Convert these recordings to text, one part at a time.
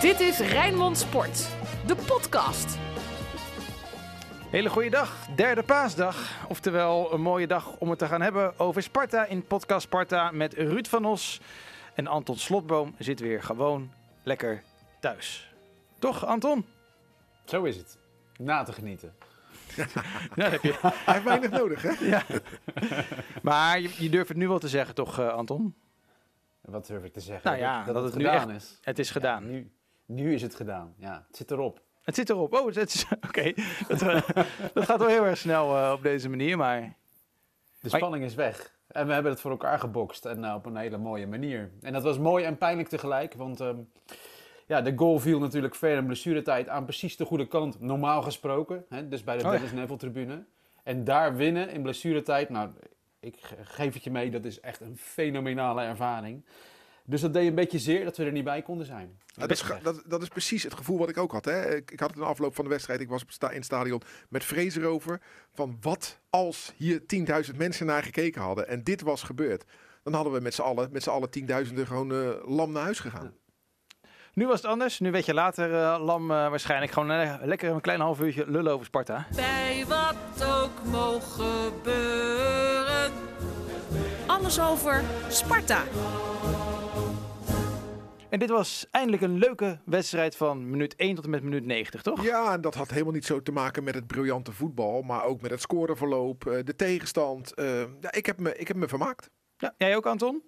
Dit is Rijnmond Sport, de podcast. Hele goede dag, derde paasdag. Oftewel een mooie dag om het te gaan hebben over Sparta in podcast Sparta met Ruud van Os. En Anton Slotboom zit weer gewoon lekker thuis. Toch, Anton? Zo is het. Na te genieten. Ja, heb je. Hij heeft weinig nodig, hè? Ja. Maar je, je durft het nu wel te zeggen, toch, eh, Anton? Wat durf ik te zeggen? Nou ja, dat dat, het het nu gedaan is. Het is gedaan. Ja, nu, nu is het gedaan. Ja, het zit erop. Het zit erop. Oh, het is oké. Dat, eh, dat gaat wel heel erg snel eh, op deze manier, maar... De spanning is weg. En we hebben het voor elkaar gebokst. En nou, op een hele mooie manier. En dat was mooi en pijnlijk tegelijk. Want ehm, ja, de goal viel natuurlijk ver in blessuretijd aan precies de goede kant. Normaal gesproken. Hè, dus bij de Oh. Dennis Neville tribune. En daar winnen in blessuretijd. Nou, ik ge- geef het je mee. Dat is echt een fenomenale ervaring. Dus dat deed een beetje zeer dat we er niet bij konden zijn. Ja, dat, is, dat, dat is precies het gevoel wat ik ook had. Hè. Ik, ik had het in de afloop van de wedstrijd. Ik was in het stadion met vrees erover. Van wat als hier 10.000 mensen naar gekeken hadden. En dit was gebeurd. Dan hadden we met z'n allen, met z'n allen tienduizenden gewoon eh, lam naar huis gegaan. Nu was het anders. Nu weet je later, eh, Lam, eh, waarschijnlijk gewoon lekker een klein half uurtje lullen over Sparta. Bij wat ook mogen gebeuren. Alles over Sparta. En dit was eindelijk een leuke wedstrijd van minuut 1 tot en met minuut 90, toch? Ja, en dat had helemaal niet zo te maken met het briljante voetbal. Maar ook met het scoreverloop, eh, de tegenstand. Eh, ja, ik, heb me, ik heb me vermaakt. Ja, jij ook, Anton?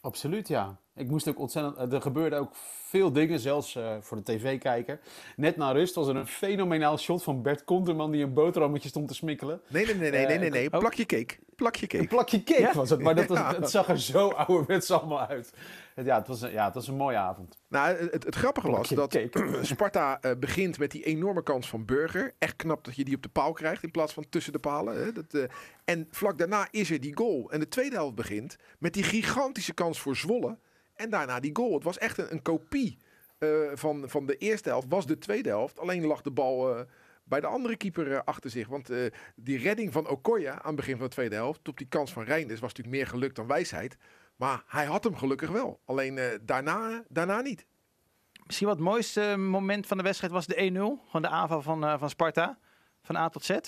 Absoluut, ja. Ik moest ook ontzettend. eh, Er gebeurden ook veel dingen, zelfs eh, voor de tv-kijker. Net na rust was er een fenomenaal shot van Bert Konterman die een boterhammetje stond te smikkelen. Nee, nee, nee, nee, nee, nee. nee. Oh. Plakje cake. Plakje Een cake. plakje cake Ja? was het, maar dat was, Ja. het zag er zo ouderwets allemaal uit. Ja, het was een, ja, het was een mooie avond. Nou, het, het grappige was dat Sparta eh, begint met die enorme kans van Burger. Echt knap dat je die op de paal krijgt in plaats van tussen de palen. Hè. Dat, eh, en vlak daarna is er die goal. En de tweede helft begint met die gigantische kans voor Zwolle. En daarna die goal. Het was echt een, een kopie eh, van, van de eerste helft. Was de tweede helft. Alleen lag de bal eh, bij de andere keeper eh, achter zich. Want die redding van Okoya aan het begin van de tweede helft. Op die kans van Reinders was natuurlijk meer geluk dan wijsheid. Maar hij had hem gelukkig wel. Alleen daarna, daarna niet. Misschien wat het mooiste moment van de wedstrijd was de 1-0. Gewoon de aanval van, van Sparta. Van A tot Z.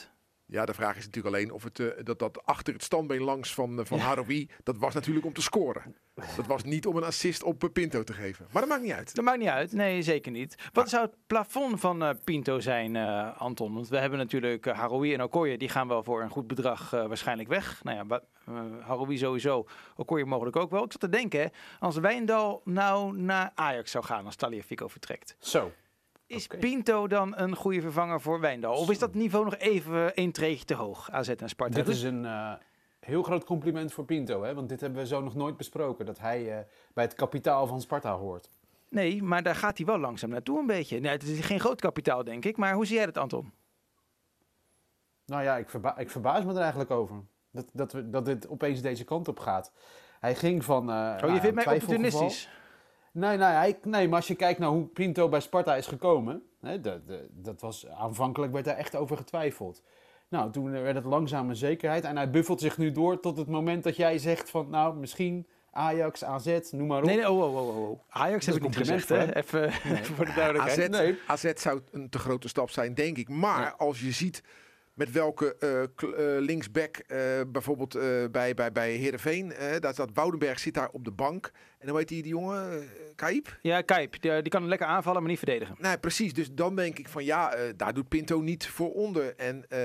Ja, de vraag is natuurlijk alleen of het, eh, dat, dat achter het standbeen langs van, uh, van Haroui, dat was natuurlijk om te scoren. Dat was niet om een assist op eh, Pinto te geven. Maar dat maakt niet uit. Dat maakt niet uit. Nee, zeker niet. Wat zou het plafond van eh, Pinto zijn, eh, Anton? Want we hebben natuurlijk uh, Haroui en Okoye. Die gaan wel voor een goed bedrag eh, waarschijnlijk weg. Nou ja, eh, Haroui sowieso. Okoye mogelijk ook wel. Ik zat te denken, hè, als Wijndal nou naar Ajax zou gaan als Taliafico vertrekt. Zo. Is. Pinto dan een goede vervanger voor Wijndal? Of is dat niveau nog even een treetje te hoog? AZ en Sparta. Dit is een eh, heel groot compliment voor Pinto, hè? want dit hebben we zo nog nooit besproken. Dat hij eh, bij het kapitaal van Sparta hoort. Nee, maar daar gaat hij wel langzaam naartoe een beetje. Nee, het is geen groot kapitaal, denk ik. Maar hoe zie jij dat, Anton? Nou ja, ik, verba ik verbaas me er eigenlijk over. Dat, dat, we, dat dit opeens deze kant op gaat. Hij ging van. eh, Oh, nou, je vindt een mij opportunistisch. Nee, nee, hij, nee, maar als je kijkt naar hoe Pinto bij Sparta is gekomen. Hè, dat, dat, dat was, aanvankelijk werd daar echt over getwijfeld. Nou, toen werd het langzaam een zekerheid. En hij buffelt zich nu door tot het moment dat jij zegt van... Nou, misschien Ajax, AZ, noem maar op. Nee, nee, oh, oh, oh, oh. Ajax Dat heb ik niet een gezegd, hè? compliment Even, even voor de duidelijkheid. AZ, Nee. AZ zou een te grote stap zijn, denk ik. Maar Ja. als je ziet met welke eh, eh, linksback eh, bijvoorbeeld eh, bij, bij, bij Heerenveen... daar staat Woudenberg zit daar op de bank. En dan weet die, die jongen, eh, Kaip? Ja, Kijp, die, die kan lekker aanvallen, maar niet verdedigen. Nee, precies. Dus dan denk ik van ja, eh, daar doet Pinto niet voor onder. En eh,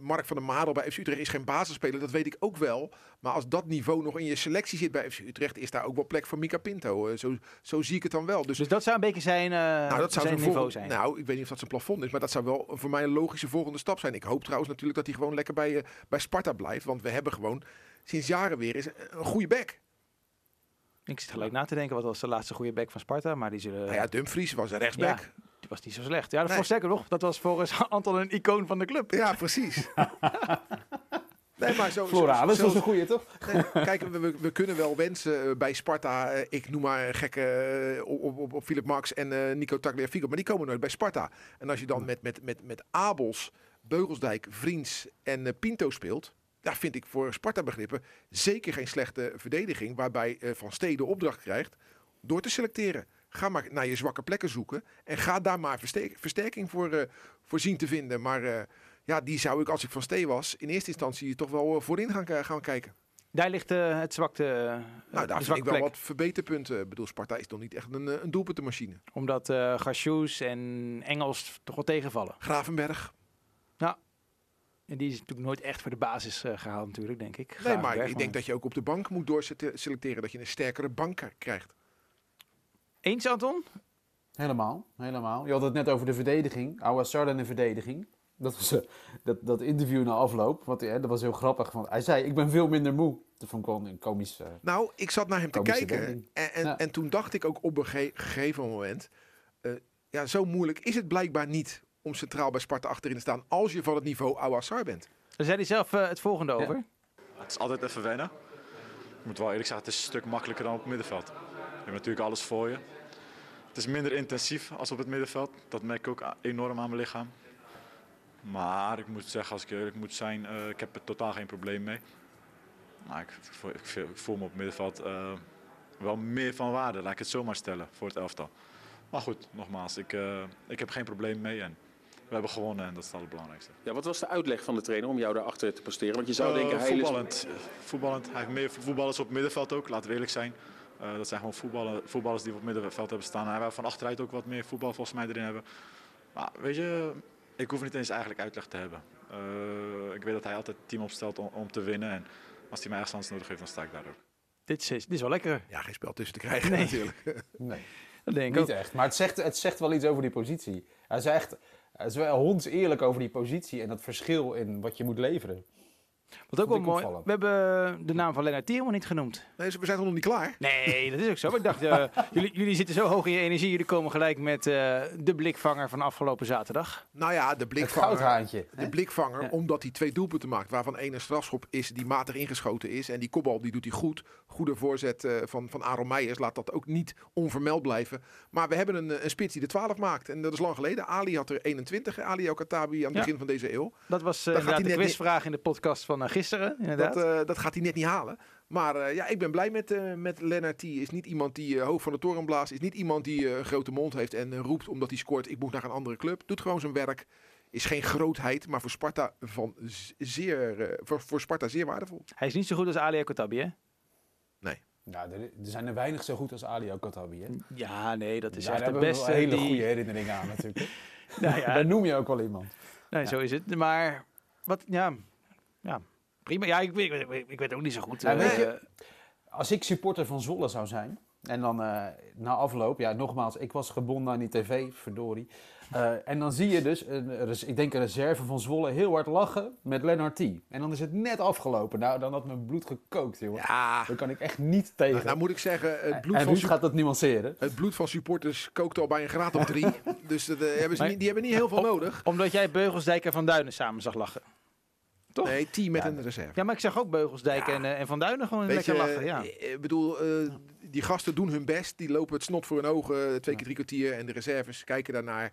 Mark van der Madel bij FC Utrecht is geen basisspeler, dat weet ik ook wel. Maar als dat niveau nog in je selectie zit bij FC Utrecht, is daar ook wel plek voor Mika Pinto. Eh, zo, zo zie ik het dan wel. Dus, Dus dat zou een beetje zijn, eh nou, dat zou zijn niveau volgende- zijn. Nou, ik weet niet of dat zijn plafond is, maar dat zou wel voor mij een logische volgende stap zijn. Ik hoop trouwens natuurlijk dat hij gewoon lekker bij, eh, bij Sparta blijft. Want we hebben gewoon sinds jaren weer eens een, een goede back. Ik zit gelijk na te denken, wat was de laatste goede back van Sparta? Maar die zullen... Nou ja, Dumfries was een rechtsback. Ja, die was niet zo slecht. Ja, dat Nee. was zeker nog. Dat was volgens Anton een icoon van de club. Ja, precies. nee, maar zo, Floralis zo- was een goeie, toch? Nee, kijk, we, we, kunnen wel wensen eh, bij Sparta. eh, ik noem maar een gekke eh, op, op, op Philip Max en eh, Nico Tagliafico. Maar die komen nooit bij Sparta. En als je dan met, met, met, met Abels, Beugelsdijk, Vriends en Pinto speelt. Ja, vind ik voor Sparta begrippen zeker geen slechte verdediging. Waarbij eh, Van Steden opdracht krijgt door te selecteren. Ga maar naar je zwakke plekken zoeken. En ga daar maar versterk- versterking voor, eh, voor zien te vinden. Maar eh, ja, die zou ik, als ik van Stee was, in eerste instantie toch wel voorin gaan, gaan kijken. Daar ligt eh, het zwakte. Nou, daar vind ik wel plek. wat verbeterpunten. Ik bedoel, Sparta is toch niet echt een, een doelpuntenmachine. Omdat Gasjoes en Engels toch wel tegenvallen. Gravenberg. En die is natuurlijk nooit echt voor de basis eh, gehaald natuurlijk, denk ik. Nee, maar ik denk dat je ook op de bank moet doorselecteren. Dat je een sterkere bank krijgt. Eens, Anton? Helemaal, helemaal. Je had het net over de verdediging. Awassar en de verdediging. Dat, was, eh, dat, dat interview na afloop, want, eh, dat was heel grappig. Want hij zei, ik ben veel minder moe. Dat vond ik wel een komisch... eh, Nou, ik zat naar hem te kijken. En, en, Ja. en toen dacht ik ook op een ge- gegeven moment... eh, ja, zo moeilijk is het blijkbaar niet om centraal bij Sparta achterin te staan... als je van het niveau Awassar bent. Daar zei hij zelf eh, het volgende over. Het is altijd even wennen. Ik moet wel eerlijk zeggen, het is een stuk makkelijker dan op het middenveld. Je hebt natuurlijk alles voor je. Het is minder intensief als op het middenveld. Dat merk ik ook enorm aan mijn lichaam. Maar ik moet zeggen, als ik eerlijk moet zijn, eh, ik heb er totaal geen probleem mee. Maar ik, voel- ik, voel- ik voel me op het middenveld eh, wel meer van waarde, laat ik het zo maar stellen, voor het elftal. Maar goed, nogmaals, ik, eh, ik heb geen probleem mee en hebben gewonnen en dat is het allerbelangrijkste. Ja, wat was de uitleg van de trainer om jou daarachter te posteren? Want je zou Eh, denken, hij voetballend. Voetballend. Hij heeft meer voetballers op het middenveld ook, laten we eerlijk zijn. Eh, dat zijn gewoon voetballen, voetballers die op het middenveld hebben staan. Hij wil van achteruit ook wat meer voetbal volgens mij erin hebben. Maar weet je, ik hoef niet eens eigenlijk uitleg te hebben. Eh, ik weet dat hij altijd het team opstelt om, om te winnen. En als hij mij ergens anders nodig heeft, dan sta ik daar ook. Dit is, dit is wel lekker. Ja, geen spel tussen te krijgen Nee. natuurlijk. nee, Dat denk ik ook. niet echt. Maar het zegt, het zegt wel iets over die positie. Hij is echt... Hij is wel honds eerlijk over die positie en dat verschil in wat je moet leveren. Wat ook wel mooi. We hebben de naam van Lennart Tierman niet genoemd. Nee, we zijn nog niet klaar? Nee, dat is ook zo. Maar ik dacht, eh, jullie, jullie zitten zo hoog in je energie. Jullie komen gelijk met eh, de blikvanger van afgelopen zaterdag. Nou ja, de Het blikvanger... goudhaantje. De hè? blikvanger, Ja. omdat hij twee doelpunten maakt, waarvan één een strafschop is die matig ingeschoten is. En die kopbal die doet hij goed. Goede voorzet eh, van, van Aaron Meijers, laat dat ook niet onvermeld blijven. Maar we hebben een, een spits die de 12 maakt. En dat is lang geleden. Ali had er 21, Ali El Katabi aan het Ja. begin van deze eeuw. Dat was eh, gaat inderdaad hij de net niet- quizvraag in de podcast van eh, gisteren. Inderdaad. Dat, eh, dat gaat hij net niet halen. Maar eh, ja, ik ben blij met, eh met Lennart. Die is niet iemand die eh, hoog van de toren blaast. Is niet iemand die eh, een grote mond heeft en eh, roept omdat hij scoort. Ik moet naar een andere club. Doet gewoon zijn werk. Is geen grootheid, maar voor Sparta, van zeer, eh, voor, voor Sparta zeer waardevol. Hij is niet zo goed als Ali Kotabi, hè? Nou, er, er zijn er weinig zo goed als Ali Al-Khattabi. hè? Ja, nee, dat is Daar echt de hebben we wel beste. hele die... goede herinneringen aan natuurlijk. Nou ja, Daar noem je ook wel iemand. nee, zo is het. Maar, wat, ja, ja prima. Ja, ik, weet- ik, weet- ik weet ook niet zo goed. Ja, eh, weet je- Als ik supporter van Zwolle zou zijn, en dan eh, na afloop, ja nogmaals, ik was gebonden aan die tv, verdorie. Eh, en dan zie je dus, een, ik denk een reserve van Zwolle, heel hard lachen met Lennart T. En dan is het net afgelopen. Nou, dan had mijn bloed gekookt, jongen. Ja, Daar kan ik echt niet tegen. nou, nou moet ik zeggen, het bloed, en van, gaat dat nuanceren. het bloed van supporters kookt al bij een graad of drie. dus dat, eh, hebben ze Maar- niet, die hebben niet heel veel Op- nodig. omdat jij Beugelsdijk en Van Duinen samen zag lachen. Toch? Nee, team met Ja, een reserve. Ja, maar ik zag ook Beugelsdijk Ja. en, eh, en Van Duinen gewoon Weet lekker je, lachen. Ja. Ik bedoel, eh, die gasten doen hun best. Die lopen het snot voor hun ogen, twee keer drie kwartier. En de reserves kijken daarnaar.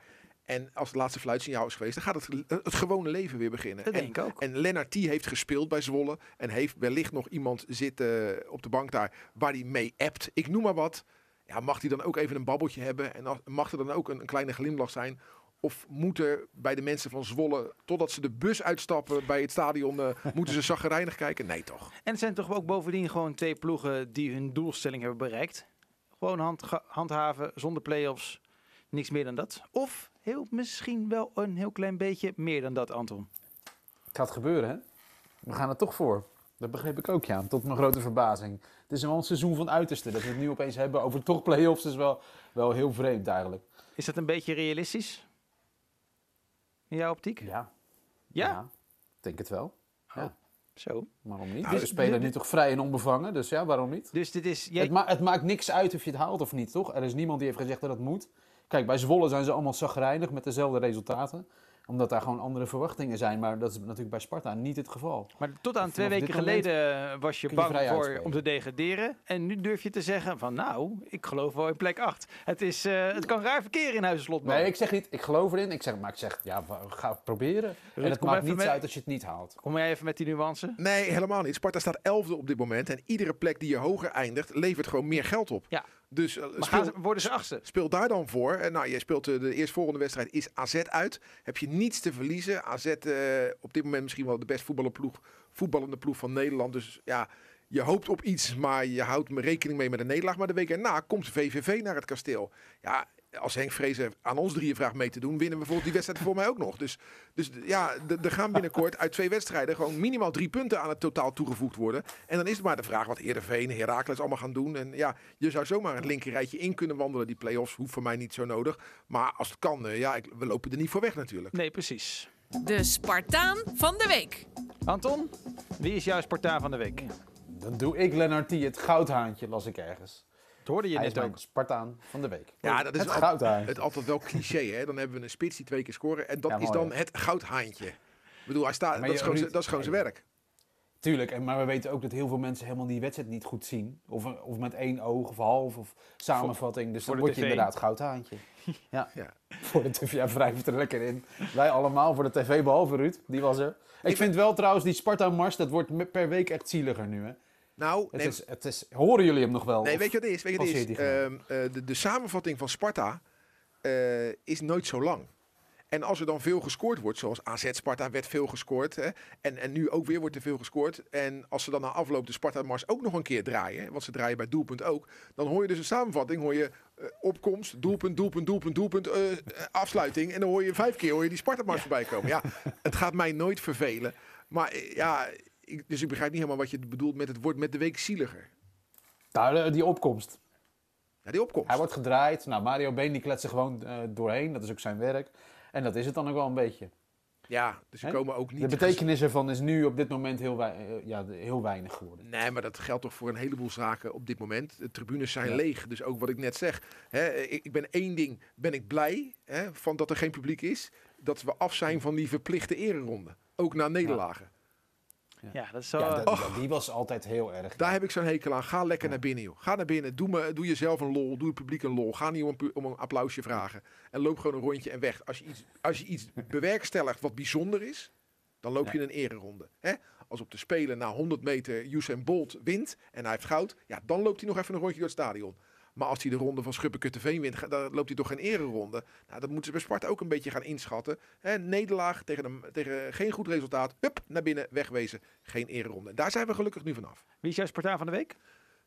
En als het laatste fluitsignaal is geweest, dan gaat het, het gewone leven weer beginnen. Dat en, denk ik ook. en Lennart T heeft gespeeld bij Zwolle. En heeft wellicht nog iemand zitten op de bank daar waar hij mee appt. Ik noem maar wat. Ja, mag hij dan ook even een babbeltje hebben? En mag er dan ook een, een kleine glimlach zijn? Of moeten bij de mensen van Zwolle, totdat ze de bus uitstappen bij het stadion, eh, moeten ze zaggerijnig kijken? Nee toch? En het zijn toch ook bovendien gewoon twee ploegen die hun doelstelling hebben bereikt. Gewoon hand, handhaven, zonder play-offs. Niks meer dan dat. Of heel, misschien wel een heel klein beetje meer dan dat, Anton. Het gaat gebeuren, hè? We gaan er toch voor. Dat begreep ik ook, ja. Tot mijn grote verbazing. Het is wel een seizoen van uiterste. Dat we het nu opeens hebben over toch play-offs is wel, wel heel vreemd eigenlijk. Is dat een beetje realistisch? In jouw optiek? Ja. Ja? Ik denk het wel. Ja. Zo. Waarom niet? Nou, we spelen dit- nu toch vrij en onbevangen, dus ja, waarom niet? Dus dit is... Jij, Het, ma- het maakt niks uit of je het haalt of niet, toch? Er is niemand die heeft gezegd dat het moet. Kijk, bij Zwolle zijn ze allemaal zagrijnig met dezelfde resultaten. Omdat daar gewoon andere verwachtingen zijn. Maar dat is natuurlijk bij Sparta niet het geval. maar tot aan twee weken geleden was je bang voor uitspelen. om te degraderen. En nu durf je te zeggen van nou, ik geloof wel in plek 8. Het, is, eh, het kan raar verkeren in Huizen Nee, ik zeg niet, ik geloof erin. Ik zeg, maar ik zeg, ja, ga het proberen. en het maakt niets met- uit als je het niet haalt. Kom jij even met die nuance? Nee, helemaal niet. Sparta staat elfde op dit moment. En iedere plek die je hoger eindigt, levert gewoon meer geld op. Ja. Dus Maar speel, ze- worden ze achtste? speel daar dan voor. En nou, jij speelt eh, de eerstvolgende wedstrijd is AZ uit. Heb je niets te verliezen. AZ eh, op dit moment misschien wel de best voetballende ploeg, voetballende ploeg van Nederland. Dus ja, je hoopt op iets, maar je houdt rekening mee met een nederlaag. Maar de week erna komt VVV naar het kasteel. Ja, als Henk Vrezen aan ons drieën vraagt mee te doen, winnen we bijvoorbeeld die wedstrijd voor mij ook nog. Dus, dus ja, er gaan binnenkort uit twee wedstrijden gewoon minimaal drie punten aan het totaal toegevoegd worden. En dan is het maar de vraag wat Heerenveen, Heracles allemaal gaan doen. En ja, je zou zomaar het linkerrijtje in kunnen wandelen. Die play-offs hoeft voor mij niet zo nodig. Maar als het kan, eh, ja, ik, we lopen er niet voor weg natuurlijk. Nee, precies. De Spartaan van de week. Anton, wie is jouw Spartaan van de week? Dan doe ik Lennartie het goudhaantje, las ik ergens. Hoorde je Hij is net mijn ook. Spartaan van de week. Ja, dat is het al-. Het altijd wel cliché, hè? Dan hebben we een spits die twee keer scoren. En dat Ja, is dan het goudhaantje. Ik bedoel, hij staat, dat, je- is gewoon, Ruud- dat is gewoon zijn werk. Tuurlijk, en, maar we weten ook dat heel veel mensen helemaal die wedstrijd niet goed zien. Of, of met één oog of half of samenvatting. Dus voor dan word je inderdaad goudhaantje. Ja. Ja. Voor de tv, ja, wrijf er lekker in. Wij allemaal voor de tv, behalve Ruud, die was er. Ik vind wel trouwens, die Sparta-mars, dat wordt per week echt zieliger nu. Hè? Nou, Het nee, is, het is, horen jullie hem nog wel? nee weet je wat het is? Weet je wat het is? Ehm, eh, de, de samenvatting van Sparta eh, is nooit zo lang. En als er dan veel gescoord wordt, zoals AZ Sparta werd veel gescoord. Hè, en, en nu ook weer wordt er veel gescoord. En als ze dan na afloop de Sparta-mars ook nog een keer draaien. Want ze draaien bij doelpunt ook. Dan hoor je dus een samenvatting. Hoor je eh, opkomst, doelpunt, doelpunt, doelpunt, doelpunt, afsluiting. En dan hoor je vijf keer hoor je die Sparta-mars voorbij komen. Ja, het gaat mij nooit vervelen. Maar ja, ik, dus ik begrijp niet helemaal wat je bedoelt met het wordt met de week zieliger. Nou, eh, die opkomst. Ja, die opkomst. Hij wordt gedraaid. Nou, Mario Been die kletst er gewoon eh, doorheen. Dat is ook zijn werk. En dat is het dan ook wel een beetje. Ja, dus ze komen ook niet... De betekenis ervan is nu op dit moment heel, wei- eh, ja, heel weinig geworden. Nee, maar dat geldt toch voor een heleboel zaken op dit moment. De tribunes zijn Ja. leeg. Dus ook wat ik net zeg. Hè, ik, ik ben één ding, ben ik blij hè, van dat er geen publiek is. Dat we af zijn van die verplichte ereronde. Ook na nederlagen. Ja, dat is zo. Ja, dat- Och. ja, die was altijd heel erg. Daar heb ik zo'n hekel aan. Ga lekker Ja. naar binnen, joh. Ga naar binnen. Doe, me, doe jezelf een lol. Doe het publiek een lol. Ga niet om een, pu- om een applausje vragen. En loop gewoon een rondje en weg. Als je iets, als je iets bewerkstelligt wat bijzonder is, dan loop je een ereronde. Hè? Als op de Spelen na 100 meter Usain Bolt wint en hij heeft goud, ja, dan loopt hij nog even een rondje door het stadion. Maar als hij de ronde van Schuppekutteveen wint, dan loopt hij toch geen ereronde. Nou, dat moeten ze bij Sparta ook een beetje gaan inschatten. Hè, nederlaag tegen, een, tegen geen goed resultaat. Hup, naar binnen, wegwezen. Geen ereronde. En daar zijn we gelukkig nu vanaf. Wie is jouw Spartaan van de week?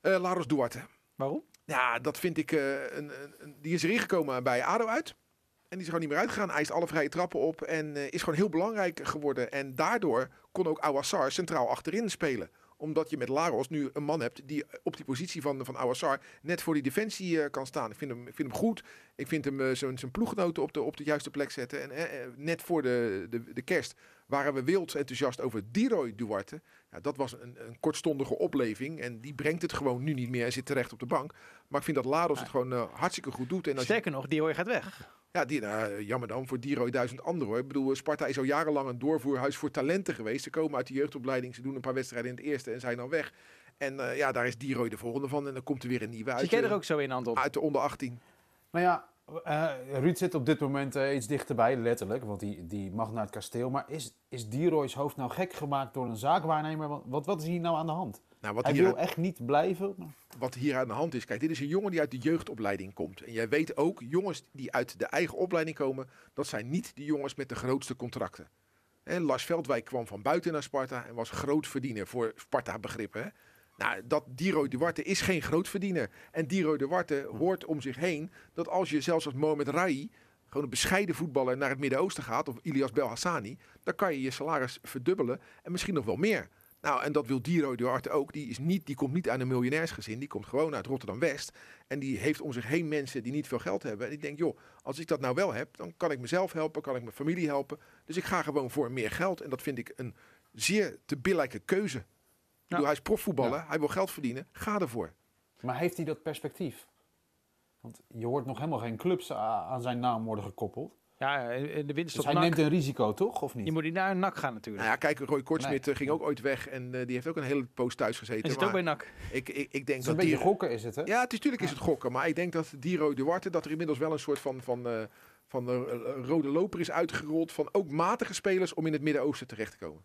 Eh Laros Duarte. Waarom? Ja, dat vind ik. eh, een, die is erin gekomen bij ADO uit. En die is gewoon niet meer uitgegaan. Hij is alle vrije trappen op. En eh, is gewoon heel belangrijk geworden. En daardoor kon ook Awassar centraal achterin spelen. Omdat je met Laros nu een man hebt die op die positie van, van Awassar net voor die defensie eh, kan staan. Ik vind hem, ik vind hem goed. Ik vind hem zo'n zijn ploeggenoten op de, op de juiste plek zetten. En eh, net voor de, de, de kerst waren we wild enthousiast over Diroy Duarte. Ja, dat was een, een kortstondige opleving. En die brengt het gewoon nu niet meer en zit terecht op de bank. Maar ik vind dat Laros het gewoon eh, hartstikke goed doet. En als je, Sterker nog, die hoor gaat weg. ja, die, nou, jammer dan voor Diroy duizend anderen hoor. Ik bedoel, Sparta is al jarenlang een doorvoerhuis voor talenten geweest. Ze komen uit de jeugdopleiding, ze doen een paar wedstrijden in het eerste en zijn dan weg. En eh, ja, daar is Diroy de volgende van. En dan komt er weer een nieuwe uit, Zit jij er eh, ook zo in, Anton? uit de onder 18. Nou ja, eh, Ruud zit op dit moment eh, iets dichterbij, letterlijk. Want die, die mag naar het kasteel. Maar is, is Dieroy's hoofd nou gek gemaakt door een zaakwaarnemer? Wat, wat is hier nou aan de hand? Nou, wat Hij hier, wil aan, echt niet blijven. maar- wat hier aan de hand is, kijk, dit is een jongen die uit de jeugdopleiding komt. En jij weet ook, jongens die uit de eigen opleiding komen, dat zijn niet de jongens met de grootste contracten. Lars Veldwijk kwam van buiten naar Sparta en was groot verdiener voor Sparta-begrippen. Nou, dat Diro Duarte is geen grootverdiener. En Diro Duarte hoort om zich heen dat als je zelfs als Mohamed Rai, gewoon een bescheiden voetballer, naar het Midden-Oosten gaat, of Ilias Belhassani, dan kan je je salaris verdubbelen en misschien nog wel meer. Nou, en dat wil Diro Duarte ook. Die, is niet, die komt niet uit een miljonairsgezin. Die komt gewoon uit Rotterdam-West. En die heeft om zich heen mensen die niet veel geld hebben. En die denkt, joh, als ik dat nou wel heb, dan kan ik mezelf helpen, kan ik mijn familie helpen. Dus ik ga gewoon voor meer geld. En dat vind ik een zeer te billijke keuze. Bedoel, hij is profvoetballer, hij wil geld verdienen. Ga ervoor. Maar heeft hij dat perspectief? Want je hoort nog helemaal geen clubs aan zijn naam worden gekoppeld. Ja, in de winst Dus op hij NAC. neemt een risico, toch? Of niet? Je moet niet naar een nak gaan natuurlijk. Nou ja, kijk, Roy Kortsmit Nee. eh, ging ook ooit weg. En eh, die heeft ook een hele poos thuis gezeten. en zit maar ook bij NAC. ik, ik, ik denk Het is dat een beetje die- gokken, is het, hè? Ja, het is, natuurlijk is het gokken. Maar ik denk dat Diro Duarte, dat er inmiddels wel een soort van, van, eh, van eh, rode loper is uitgerold. Van ook matige spelers om in het Midden-Oosten terecht te komen.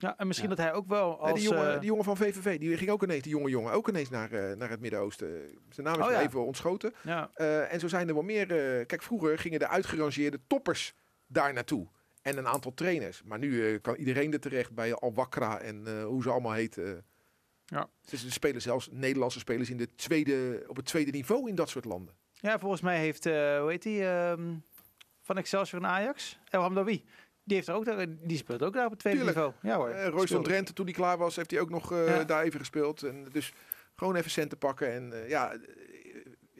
Ja, en misschien dat hij ook wel als... die, jongen, eh, die jongen van VVV, die ging ook ineens, die jonge jongen, ook ineens naar, eh, naar het Midden-Oosten. Zijn naam is Oh ja. even ontschoten. ja. Eh, en zo zijn er wel meer. kijk, vroeger gingen de uitgerangeerde toppers daar naartoe. En een aantal trainers. Maar nu kan iedereen er terecht bij Al Wakra en hoe ze allemaal heten. Ja. Dus er spelen zelfs Nederlandse spelers in de tweede, op het tweede niveau in dat soort landen. ja, volgens mij heeft, hoe heet die, ehm, van Excelsior en Ajax, El Hamdawi. Die, heeft er ook, daar- die speelt ook daar op het tweede Tuurlijk. niveau. Ja hoor. Eh Royce van. Drenthe, toen hij klaar was, heeft hij ook nog eh, Ja. daar even gespeeld. En dus gewoon even centen pakken. En eh, ja,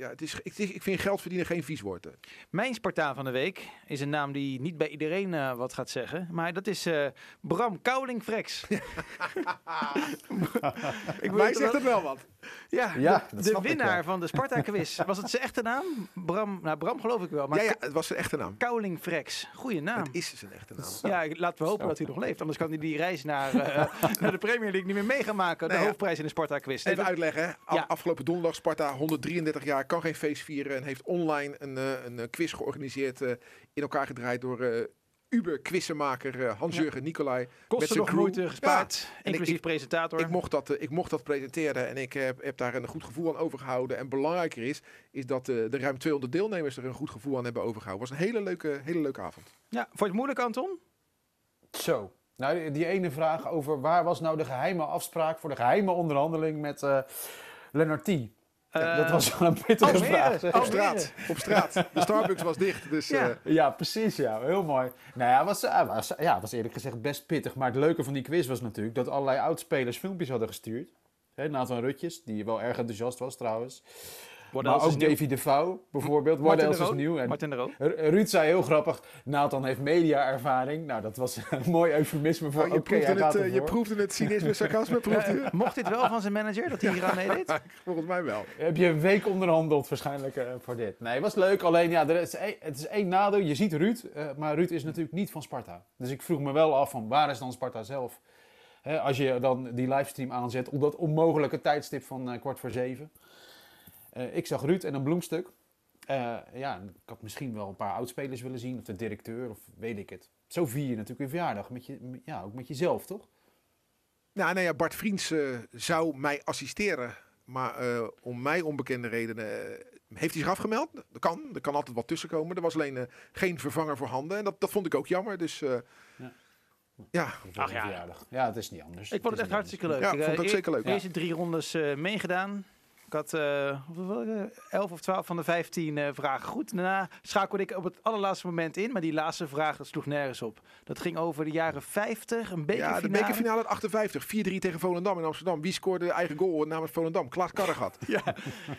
ja het is, ik, ik vind geld verdienen geen vies woord. hè. Mijn Spartaan van de week is een naam die niet bij iedereen eh, wat gaat zeggen. Maar dat is eh, Bram Kouling-Frex. ik Mij zegt wel- het wel wat. Ja, Ja, de, winnaar van de Sparta-quiz. Was het zijn echte naam? Bram, nou, Bram geloof ik wel. Maar Ja, ja, het was zijn echte naam. Kouling-Frex. Goeie naam. Het is zijn echte naam. Ja, laten we hopen dat hij nog leeft. Anders kan hij die reis naar, eh, naar de Premier League niet meer mee gaan maken. De ja. hoofdprijs in de Sparta-quiz. Even uitleggen. hè. Af- Ja. Afgelopen donderdag Sparta 133 jaar, kan geen feest vieren en heeft online een, eh, een eh, quiz georganiseerd, eh, in elkaar gedraaid door eh Uber-quizzenmaker eh, Hans-Jurgen Nicolai. met Kosten zijn nog crew. moeite gespaard, en ik- inclusief ik- presentator. Ik mocht, dat, ik mocht dat presenteren en ik heb, heb daar een goed gevoel aan overgehouden. En belangrijker is, is dat eh, de ruim 200 deelnemers er een goed gevoel aan hebben overgehouden. Het was een hele leuke, hele leuke avond. Ja, vond je het moeilijk, Anton? Zo. Nou, die- die ene vraag over waar was nou de geheime afspraak voor de geheime onderhandeling met eh Lennart T. Ja, dat Eh, was wel een pittige vraag. Op straat, op straat. De Starbucks was dicht, dus... Ja. eh, Ja, precies. Ja, heel mooi. Nou ja, was, eh, was, ja, was eerlijk gezegd best pittig. Maar het leuke van die quiz was natuurlijk dat allerlei oudspelers filmpjes hadden gestuurd. Hè, Nathan Rutjes, die wel erg enthousiast was trouwens. What maar ook? Davy bijvoorbeeld. What Martin else is nieuw? En Martin de Roo. Ru- Ruud zei heel grappig, Nathan heeft media-ervaring. Nou, dat was een mooi eufemisme voor nou, je, hij proefde het, eh, je proefde het cynisme, sarcasme, proefde? Mocht dit wel van zijn manager, dat hij hier aan meedeed? Volgens mij wel. Heb je een week onderhandeld waarschijnlijk eh, voor dit? Nee, was leuk. Alleen ja, er is één- het is één nadeel. Je ziet Ruud, eh, maar Ruud is natuurlijk niet van Sparta. Dus ik vroeg me wel af van waar is dan Sparta zelf? Hè, als je dan die livestream aanzet op dat onmogelijke tijdstip van eh, kwart voor zeven. Eh, ik zag Ruud en een bloemstuk. Eh, ja, ik had misschien wel een paar oudspelers willen zien. Of de directeur, of weet ik het. Zo vier je natuurlijk een verjaardag. Met je, ja, ook met jezelf, toch? Nou, nou ja, Bart Vriends eh, zou mij assisteren. Maar eh, om mij onbekende redenen heeft hij zich afgemeld. Dat kan, er kan altijd wat tussenkomen. Er was alleen eh, geen vervanger voor handen. En dat, dat vond ik ook jammer. Dus eh, Ja. ja, Ach ja. verjaardag. Ja, het is niet anders. Ik vond het echt hartstikke anders. leuk. Ja, ik vond het ook eh, zeker leuk. De eerste drie rondes eh, meegedaan. Ik had eh, hoeveel, eh, 11 of 12 van de 15 eh, vragen goed. Daarna schakelde ik op het allerlaatste moment in. Maar die laatste vraag dat sloeg nergens op. Dat ging over de jaren 50, een bekerfinale. ja, de bekerfinale uit 58. 4-3 tegen Volendam in Amsterdam. Wie scoorde de eigen goal namens Volendam? Klaas Karregat. Ja,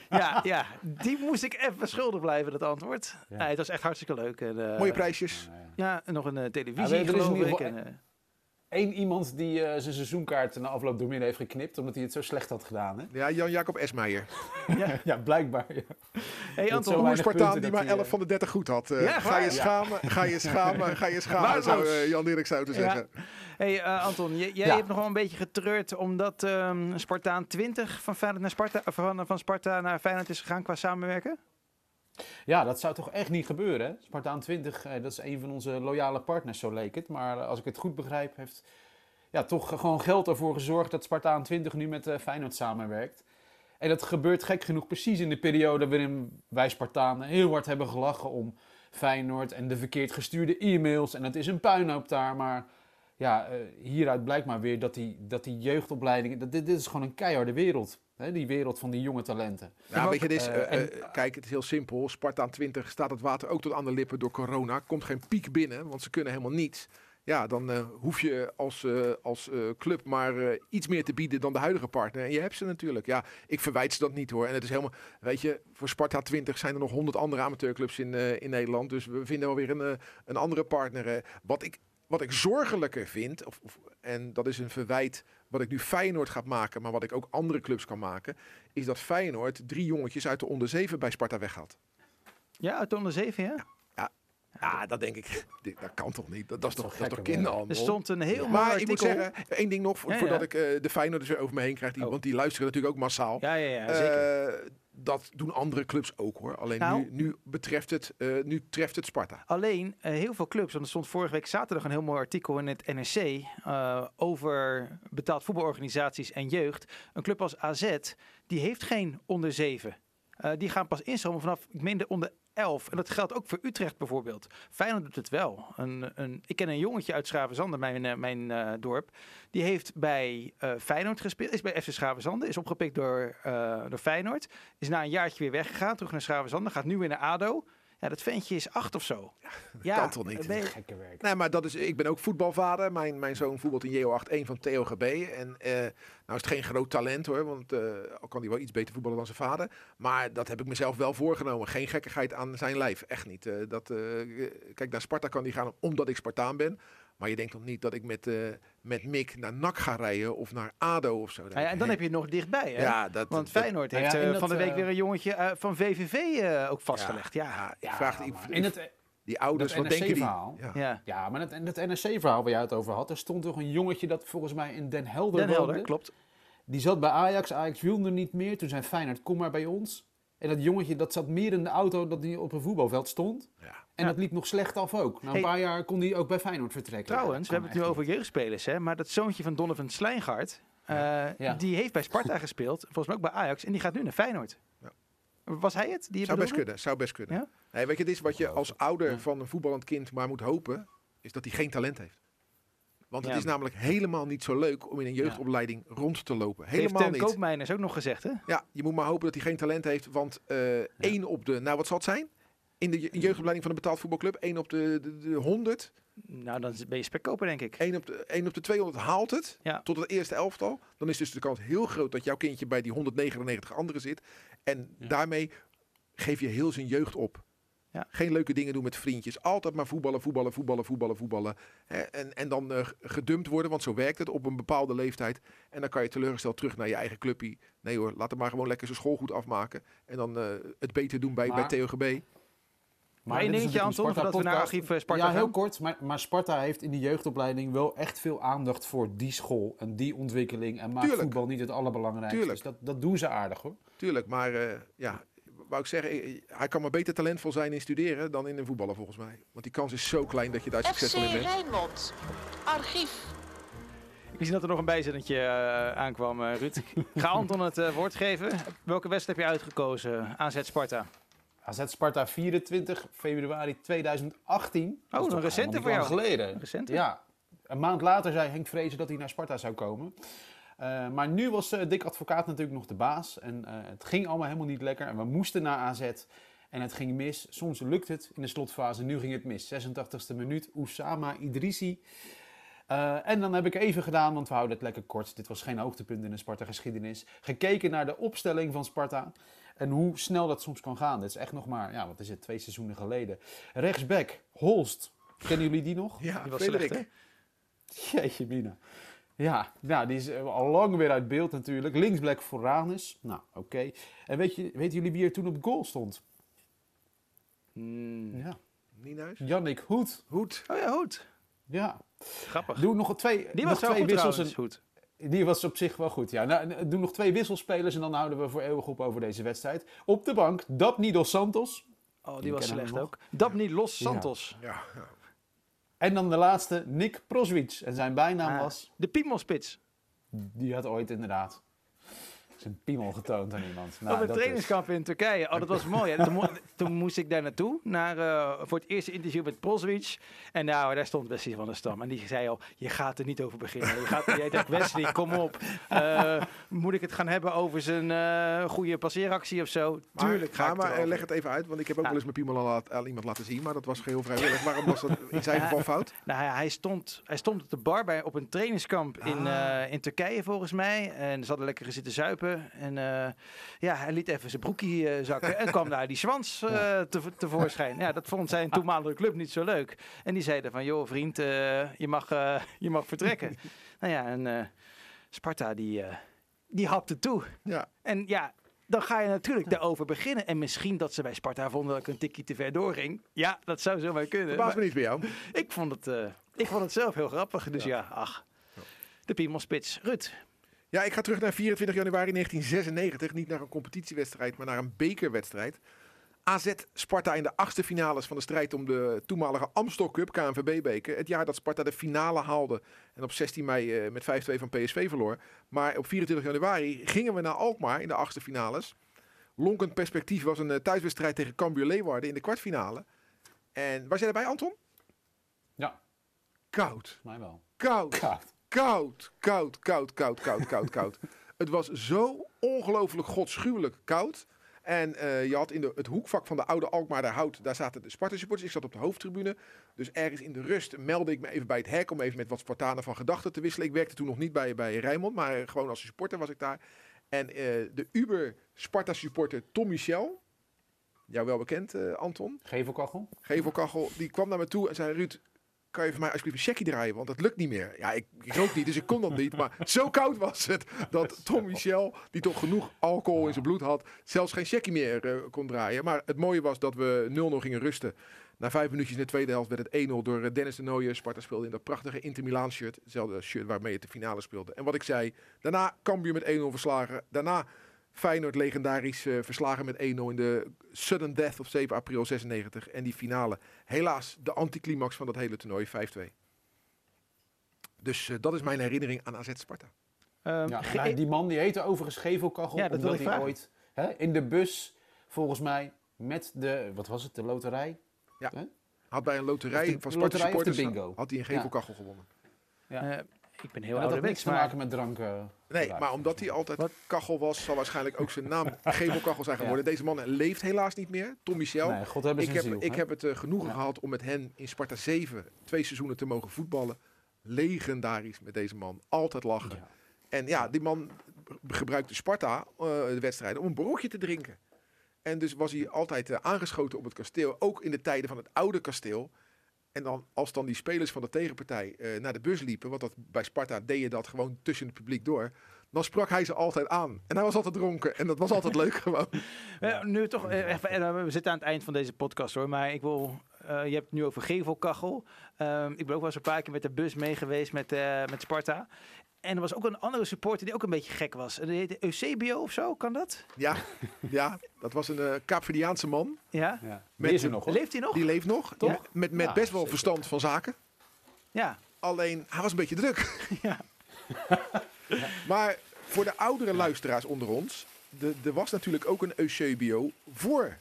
ja, ja, die moest ik even schuldig blijven, dat antwoord. Ja. Nee, het was echt hartstikke leuk. En, eh, Mooie prijsjes. Ja, ja. Ja, en nog een Ja, televisie, is in geloof ik. En, Eén iemand die eh, zijn seizoenkaart na afloop door midden heeft geknipt, omdat hij het zo slecht had gedaan. Hè? Ja, Jan-Jacob Esmeijer. ja, blijkbaar. ja. hey, Met Anton, weinig Spartaan die maar hij, 11 eh, van de 30 goed had. Eh, Ja, ga je Ja. schamen, ga je schamen, ga je schamen, zou eh, Jan Dirk zou te Ja. zeggen. Hey eh, Anton, jij Ja. hebt nog wel een beetje getreurd omdat ehm, Spartaan 20 van, Feyenoord naar Sparta, van, van Sparta naar Feyenoord is gegaan qua samenwerken. Ja, dat zou toch echt niet gebeuren. Spartaan 20, eh, dat is een van onze loyale partners, zo leek het. Maar eh, als ik het goed begrijp, heeft ja, toch gewoon geld ervoor gezorgd dat Spartaan 20 nu met eh, Feyenoord samenwerkt. En dat gebeurt gek genoeg precies in de periode waarin wij Spartanen heel hard hebben gelachen om Feyenoord en de verkeerd gestuurde e-mails. En het is een puinhoop daar, maar ja, hieruit blijkt maar weer dat die, dat die jeugdopleidingen, dat, dit, dit is gewoon een keiharde wereld. Hè? Die wereld van die jonge talenten. Ja, weet je, dit is, eh, eh, en- eh, kijk, het is heel simpel. Spartaan 20 staat het water ook tot aan de lippen door corona. Komt geen piek binnen, want ze kunnen helemaal niets. Ja, dan hoef je als, als club maar iets meer te bieden dan de huidige partner. En je hebt ze natuurlijk. Ja, ik verwijt ze dat niet hoor. En het is helemaal, weet je, voor Sparta 20 zijn er nog honderd andere amateurclubs in, in Nederland. Dus we vinden wel weer een, een andere partner. wat, ik, wat ik zorgelijker vind, of, of, en dat is een verwijt wat ik nu Feyenoord ga maken, maar wat ik ook andere clubs kan maken, is dat Feyenoord drie jongetjes uit de onder 7 bij Sparta weghaalt. Ja, uit de onder 7, ja? Ja, dat denk ik. Dit- Dat kan toch niet? Dat, dat is toch, dat toch kinderhandel? Er stond een heel mooi maar ik moet artikel. zeggen, één ding nog, vo- Ja, ja. voordat ik eh, de Feyenoorders weer over me heen krijg. Die, Oh. Want die luisteren natuurlijk ook massaal. Ja, ja, ja, zeker. Eh, dat doen andere clubs ook hoor. Alleen Nou. nu, nu, betreft het, eh, nu treft het Sparta. Alleen eh, heel veel clubs, want er stond vorige week zaterdag een heel mooi artikel in het NRC eh, over betaald voetbalorganisaties en jeugd. Een club als AZ, die heeft geen onder 7. Eh, die gaan pas instromen vanaf, ik meen de onder 11. En dat geldt ook voor Utrecht bijvoorbeeld. Feyenoord doet het wel. Een, een, ik ken een jongetje uit Schravenzande, mijn, eh, mijn eh, dorp. Die heeft bij eh, Feyenoord gespeeld. Is bij FC. Is opgepikt door, door Feyenoord. Is na een jaartje weer weggegaan. Terug naar Schravenzande. Gaat nu weer naar ADO. Ja, dat ventje is acht of zo. Ja, kan toch niet? ben je- Gekke werk. Nee, maar dat is, ik ben ook voetbalvader. Mijn, mijn zoon voetbalt in JO81 van TOGB. En eh, nou is het geen groot talent hoor, want eh, al kan hij wel iets beter voetballen dan zijn vader. Maar dat heb ik mezelf wel voorgenomen. Geen gekkigheid aan zijn lijf, echt niet. Eh, dat, eh, kijk, naar Sparta kan hij gaan omdat ik Spartaan ben. Maar je denkt toch niet dat ik met, eh, met Mick naar NAC ga rijden of naar ADO of zo. Ja, en dan heb je het nog dichtbij. Hè? Ja, dat, Want Feyenoord Nou heeft ja, eh, van de week eh, weer een jongetje eh, van VVV eh, ook vastgelegd. Ja, ja, vraag die, in het, die ouders, dat wat denken die? Ja. ja. ja, maar het, en het NRC-verhaal waar jij het over had, er stond toch een jongetje dat volgens mij in Den Helder Den Helder, woonde. klopt. Die zat bij Ajax, Ajax wilde niet meer. Toen zei Feyenoord, kom maar bij ons. En dat jongetje dat zat meer in de auto dat hij op een voetbalveld stond. Ja. En Ja. dat liep nog slecht af ook. Na een Hey. paar jaar kon hij ook bij Feyenoord vertrekken. Trouwens, we hebben het nu over jeugdspelers, hè? maar dat zoontje van Donovan Slijngaard, eh, Ja. die heeft bij Sparta gespeeld, volgens mij ook bij Ajax, en die gaat nu naar Feyenoord. Ja. Was hij het? Die Zou best kunnen, zou best kunnen. Ja? Nee, weet je, dit is wat je als ouder Ja. van een voetballend kind maar moet hopen, is dat hij geen talent heeft. Want het Ja. is namelijk helemaal niet zo leuk om in een jeugdopleiding rond te lopen. Heeft Helemaal Teun niet. Koopmeiners ook nog gezegd, hè? Ja, je moet maar hopen dat hij geen talent heeft, want eh één op de, nou wat zal het zijn? In de je- jeugdopleiding van een betaald voetbalclub, één op de, de, de 100, Nou, dan ben je spekkoper, denk ik. één op de, één op de 200 haalt het Ja. tot het eerste elftal. Dan is dus de kans heel groot dat jouw kindje bij die 199 anderen zit. En Ja. daarmee geef je heel zijn jeugd op. Ja. Geen leuke dingen doen met vriendjes. Altijd maar voetballen, voetballen, voetballen, voetballen, voetballen. Hè, en, en dan eh, gedumpt worden, want zo werkt het op een bepaalde leeftijd. En dan kan je teleurgesteld terug naar je eigen clubje. Nee hoor, laat hem maar gewoon lekker zijn school goed afmaken. En dan eh, het beter doen bij, Maar- bij TOGB. Maar één dingetje, Anton, voordat we naar archief eh, Sparta Ja, heel gaan. kort. Maar, maar Sparta heeft in die jeugdopleiding wel echt veel aandacht voor die school en die ontwikkeling. En maakt Tuurlijk. voetbal niet het allerbelangrijkste. Tuurlijk. Dus dat, dat doen ze aardig hoor. Tuurlijk, maar eh, ja, wou ik zeggen, eh, hij kan maar beter talentvol zijn in studeren dan in een voetballen volgens mij. Want die kans is zo klein dat je daar FC succesvol in bent. Rijnmond. Archief. Ik zie dat er nog een bijzinnetje aankwam, Ruud. Ik ga Anton het woord geven. Welke wedstrijd heb je uitgekozen? AZ Sparta. AZ Sparta 24 februari 2018. Dat is een recente voor jou. geleden. Een recente? Ja. Een maand later zei Henk Vrezen dat hij naar Sparta zou komen. Eh, maar nu was eh Dick Advocaat natuurlijk nog de baas. En eh, het ging allemaal helemaal niet lekker. En we moesten naar AZ. En het ging mis. Soms lukt het in de slotfase. Nu ging het mis. 86e minuut. Oussama Idrissi. Eh, en dan heb ik even gedaan, want we houden het lekker kort. Dit was geen hoogtepunt in de Sparta-geschiedenis. Gekeken naar de opstelling van Sparta. En hoe snel dat soms kan gaan. Dit is echt nog maar, ja, wat is het, twee seizoenen geleden. Rechtsback, Holst. Kennen jullie die nog? Ja, Die was Frederik. slecht, Jeetje, Mina. Ja, nou, die is eh, al lang weer uit beeld natuurlijk. Linksback Foranus. Nou, oké. En weet je, weten jullie wie er toen op goal stond? Hmm. Ja. Nienhuis. Yannick Hoed. Hoed. Oh ja, goed. Ja. Grappig. Doe nog twee, Die nog was wel twee goed wissels. trouwens. En, Goed. Die was op zich wel goed, ja. Nou, doe nog twee wisselspelers en dan houden we voor eeuwig op over deze wedstrijd. Op de bank, Dapni dos Santos. Oh, die Die was slecht ook. Dabni Los. Santos. Ja, ja. En dan de laatste, Nick Proswitz. En zijn bijnaam Ah, was... De Piemelspits. Die had ooit inderdaad zijn piemel getoond aan iemand. Nou, op een dat trainingskamp in Turkije. Oh, dat was mooi. hè. Toen, mo- toen moest ik daar naartoe, naar, eh, voor het eerste interview met Proswitz. En nou, daar stond Wesley van der Stam. En die zei al, je gaat er niet over beginnen. Je gaat, jij denkt, Wesley, kom op. Eh, moet ik het gaan hebben over zijn eh, goede passeeractie of zo? Maar, Tuurlijk ga maar, ik maar, erover. leg het even uit, want ik heb ook Ja. wel eens mijn piemel al laat- aan iemand laten zien, maar dat was geheel vrijwillig. Waarom was dat in zijn geval fout? Nou, hij, hij stond, hij stond op de bar bij, op een trainingskamp in, Ah. eh, in Turkije volgens mij. En ze hadden lekker zitten zuipen. En eh, ja, hij liet even zijn broekie eh, zakken. en kwam daar die zwans eh, te, tevoorschijn. Ja, dat vond zijn toenmalige club niet zo leuk. En die zeiden van, joh vriend, je, mag, je mag vertrekken. nou ja, en Sparta die, die hapte toe. Ja. En ja, dan ga je natuurlijk daarover beginnen. En misschien dat ze bij Sparta vonden dat ik een tikje te ver doorging. Ja, dat zou zomaar kunnen. Verbaas me niet bij jou. ik, vond het, ik vond het zelf heel grappig. Dus ja, ach. De Piemelspits. Ruud. Ja, ik ga terug naar 24 januari 1996. Niet naar een competitiewedstrijd, maar naar een bekerwedstrijd. AZ Sparta in de achtste finales van de strijd om de toenmalige Amstel Cup KNVB-beker. Het jaar dat Sparta de finale haalde en op 16 mei eh, met 5-2 van PSV verloor. Maar op 24 januari gingen we naar Alkmaar in de achtste finales. Lonkend perspectief was een eh, thuiswedstrijd tegen Cambuur Leeuwarden in de kwartfinale. En was jij erbij, Anton? Ja, Koud. mij wel. Koud. Koud. Koud, koud, koud, koud, koud, koud, koud. Het was zo ongelooflijk godschuwelijk koud. En eh, je had in de, het hoekvak van de oude Alkmaar daar hout, daar zaten de Sparta supporters. Ik zat op de hoofdtribune. Dus ergens in de rust meldde ik me even bij het hek om even met wat Spartanen van gedachten te wisselen. Ik werkte toen nog niet bij, bij Rijnmond, maar gewoon als supporter was ik daar. En eh, de Uber Sparta supporter Tom Michel, jou wel bekend eh, Anton, Gevelkachel? Gevelkachel, die kwam naar me toe en zei: Ruud, kan je voor mij alsjeblieft een checkie draaien? Want dat lukt niet meer. Ja, ik, ik rook niet, dus ik kon dat niet. Maar zo koud was het dat Tom Michel, die toch genoeg alcohol in zijn bloed had, zelfs geen checkie meer eh, kon draaien. Maar het mooie was dat we 0-0 gingen rusten. Na vijf minuutjes in de tweede helft werd het 1-0 door eh, Dennis de Nooijen. Sparta speelde in dat prachtige Inter Milaan shirt. Hetzelfde shirt waarmee het de finale speelde. En wat ik zei, daarna Cambuur met 1-0 verslagen. Daarna Feyenoord legendarisch eh, verslagen met 1-0 in de sudden death op 7 april 96. En die finale, helaas de anticlimax van dat hele toernooi, 5-2. Dus eh, dat is mijn herinnering aan AZ Sparta. Ehm, Ja, nou, die man die heette overigens Gevelkachel. Ja, dat omdat wilde ik hij vragen. ooit hè, in de bus, volgens mij, met de, wat was het, de loterij? Had bij een loterij de van Sparta loterij of de supporters bingo. had hij een gevelkachel gewonnen. eh, ik ben heel En dat had ouderwets, niks te maken met drank. eh, Nee, maar omdat hij altijd kachel was, zal waarschijnlijk ook zijn naam gevelkachel zijn geworden. Deze man leeft helaas niet meer. Tom Michel. Nee, God hebben ik zijn heb, ziel. ik heb het eh, genoegen Ja. gehad om met hen in Sparta 7 twee seizoenen te mogen voetballen. Legendarisch met deze man. Altijd lachen. Ja. En ja, die man gebruikte Sparta, eh, de wedstrijden, om een borreltje te drinken. En dus was hij altijd eh, aangeschoten op het kasteel, ook in de tijden van het oude kasteel. En dan, als dan die spelers van de tegenpartij eh, naar de bus liepen, want dat, bij Sparta deed je dat gewoon tussen het publiek door, dan sprak hij ze altijd aan. En hij was altijd dronken en dat was altijd leuk gewoon. Nu toch, eh, even, eh, we zitten aan het eind van deze podcast hoor, maar ik wil, je hebt het nu over gevelkachel. Ehm, ik ben ook wel eens een paar keer met de bus mee geweest met, met Sparta. En er was ook een andere supporter die ook een beetje gek was. En Die heette Eusebio of zo, kan dat? Ja, ja dat was een eh Kaapverdiaanse man. Ja? Ja. Met Die is er de- nog, hoor. Leeft hij nog? Die leeft nog, Toch? Met, met Ja, best wel zeker. verstand van zaken. Ja. Alleen, hij was een beetje druk. Ja. maar voor de oudere luisteraars onder ons, de, er was natuurlijk ook een Eusebio voor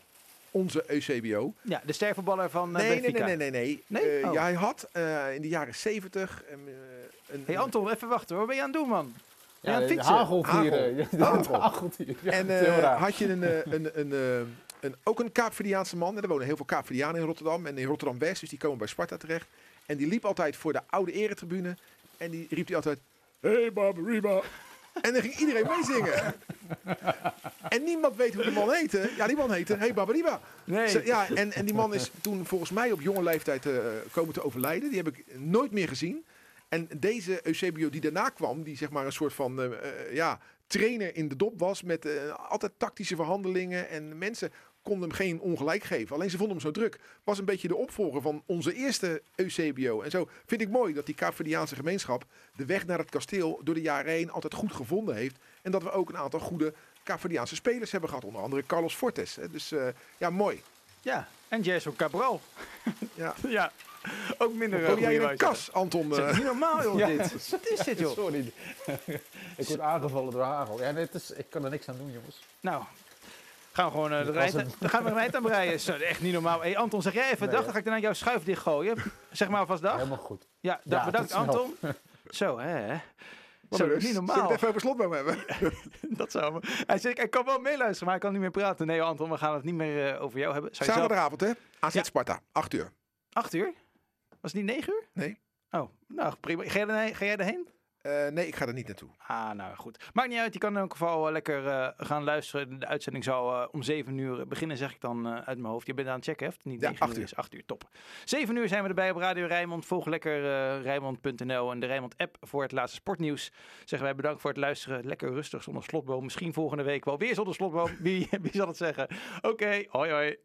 onze Eusebio. ja, de stervenballer van eh Nee, nee, Benfica. nee, nee, nee. nee. Nee? Eh, Oh. ja, hij had eh, in de jaren zeventig een, eh, een, hey Anton, even wachten hoor. Wat ben je aan het doen man? Ben je Ja, fietsen? hageldieren. Ja, de Hagel. hageldieren. Ja, En eh, raar. had je een, een, een, eh, een, ook een Kaapverdiaanse man. En er wonen heel veel Kaapverdianen in Rotterdam. En in Rotterdam-West, dus die komen bij Sparta terecht. En die liep altijd voor de oude eretribune. En die riep hij altijd... Hey Barbariba. En dan ging iedereen meezingen. en niemand weet hoe die man heette. Ja, die man heette Hey Barbariba. Nee. Ze- Ja, en, en die man is toen volgens mij op jonge leeftijd eh, komen te overlijden. Die heb ik nooit meer gezien. En deze Eusebio die daarna kwam, die zeg maar een soort van eh, eh, ja, trainer in de dop was. Met altijd tactische verhandelingen. En mensen konden hem geen ongelijk geven. Alleen ze vonden hem zo druk. Was een beetje de opvolger van onze eerste Eusebio. En zo vind ik mooi dat die Kaapverdiaanse gemeenschap de weg naar het kasteel door de jaren heen altijd goed gevonden heeft. En dat we ook een aantal goede Kaapverdiaanse spelers hebben gehad. Onder andere Carlos Fortes. hè. Dus eh, ja, mooi. Ja, en Jason Cabral. Ja. ja, ook minder Kom uh, jij in een kas, Anton? Zeg, eh? niet normaal joh Ja. dit. Wat is dit joh? Sorry. ik word aangevallen door hagel. Ja, dit is, ik kan er niks aan doen, jongens. Nou, gaan we gewoon uh, de rijt, dan gaan we een rijt aan breien. Zo, echt niet normaal. Hey Anton, zeg jij even Nee, dag, dan ga ik daarna jouw schuif dichtgooien. Zeg maar alvast dag. Helemaal goed. Ja, dag, Ja, bedankt. Anton. Zo, hè. Zo, rust. niet Zullen we normaal. het even over slotboom hebben? Dat zou me. Hij zegt, ik kan wel meeluisteren, maar ik kan niet meer praten. Nee, Anton, we gaan het niet meer eh, over jou hebben. Zou je zelf... Zaterdagavond, hè? AZ Ja. Sparta, 8 uur. Acht uur? Was het niet negen uur? Nee. Oh, nou prima. Ga jij, erheen? Ga jij erheen? Eh, nee, ik ga er niet naartoe. Ah, nou goed. Maakt niet uit. Je kan in elk geval eh, lekker eh, gaan luisteren. De uitzending zal eh, om 7 uur beginnen, zeg ik dan eh, uit mijn hoofd. Je bent aan het checken, heeft Niet Ja, 9 acht uur. uur. is 8 uur, top. 7 uur zijn we erbij op Radio Rijnmond. Volg lekker eh Rijnmond.nl en de Rijnmond-app voor het laatste sportnieuws. Zeggen wij bedankt voor het luisteren. Lekker rustig zonder slotboom. Misschien volgende week wel weer zonder slotboom. Wie, wie zal het zeggen? Oké, hoi hoi.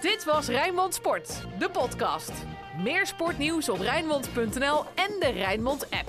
Dit was Rijnmond Sport, de podcast. Meer sportnieuws op Rijnmond.nl en de Rijnmond app.